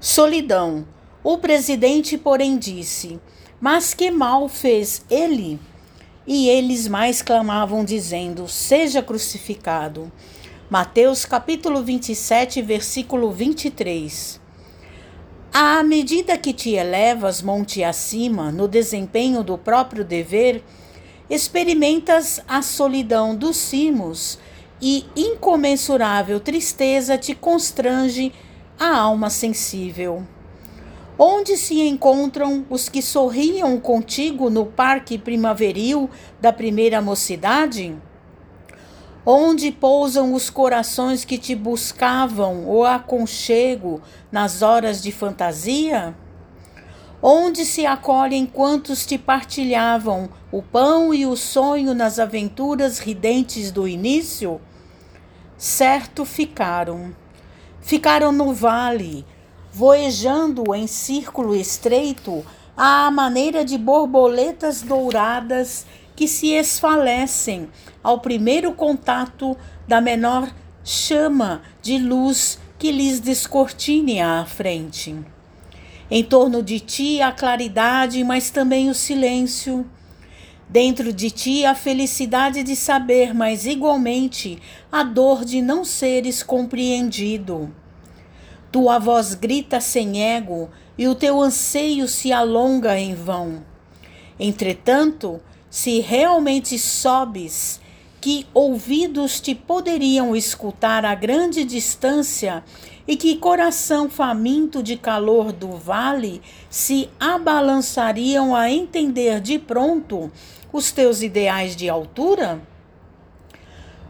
Solidão. O presidente, porém, disse: Mas que mal fez ele? E eles mais clamavam, dizendo: Seja crucificado. Mateus capítulo 27, versículo 23. À medida que te elevas monte acima no desempenho do próprio dever, experimentas a solidão dos cimos e incomensurável tristeza te constrange a alma sensível. Onde se encontram os que sorriam contigo no parque primaveril da primeira mocidade? Onde pousam os corações que te buscavam o aconchego nas horas de fantasia? Onde se acolhem quantos te partilhavam o pão e o sonho nas aventuras ridentes do início? Certo ficaram Ficaram no vale, voejando em círculo estreito, à maneira de borboletas douradas que se esfalecem ao primeiro contato da menor chama de luz que lhes descortine à frente. Em torno de ti a claridade, mas também o silêncio. Dentro de ti a felicidade de saber, mas igualmente a dor de não seres compreendido. Tua voz grita sem ego e o teu anseio se alonga em vão. Entretanto, se realmente sobes, que ouvidos te poderiam escutar a grande distância e que coração faminto de calor do vale se abalançariam a entender de pronto os teus ideais de altura?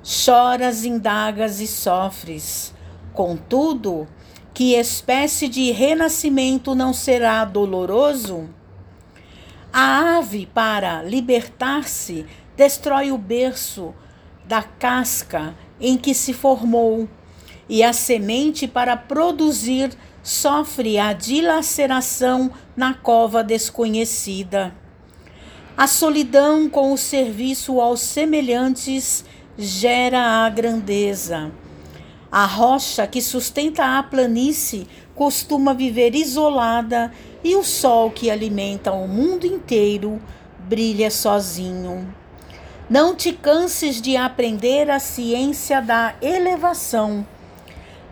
Choras, indagas e sofres. Contudo, que espécie de renascimento não será doloroso? A ave, para libertar-se, destrói o berço da casca em que se formou, e a semente, para produzir, sofre a dilaceração na cova desconhecida. A solidão com o serviço aos semelhantes gera a grandeza. A rocha que sustenta a planície costuma viver isolada e o sol que alimenta o mundo inteiro brilha sozinho. Não te canses de aprender a ciência da elevação.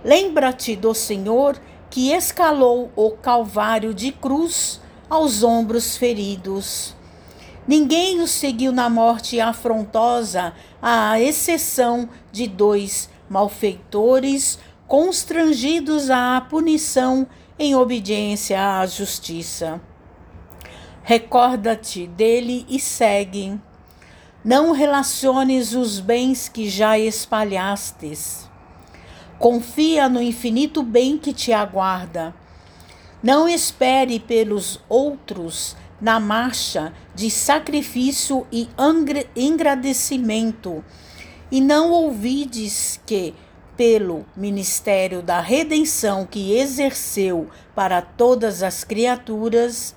Lembra-te do Senhor que escalou o Calvário de cruz aos ombros feridos. Ninguém o seguiu na morte afrontosa, à exceção de dois malfeitores constrangidos à punição em obediência à justiça. Recorda-te dele e segue. Não relaciones os bens que já espalhastes. Confia no infinito bem que te aguarda. Não espere pelos outros na marcha de sacrifício e engrandecimento, e não ouvides que, pelo ministério da redenção que exerceu para todas as criaturas,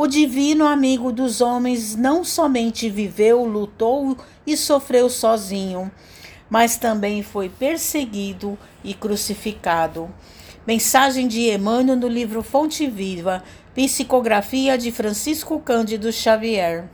o divino amigo dos homens não somente viveu, lutou e sofreu sozinho, mas também foi perseguido e crucificado. Mensagem de Emmanuel no livro Fonte Viva, Psicografia de Francisco Cândido Xavier.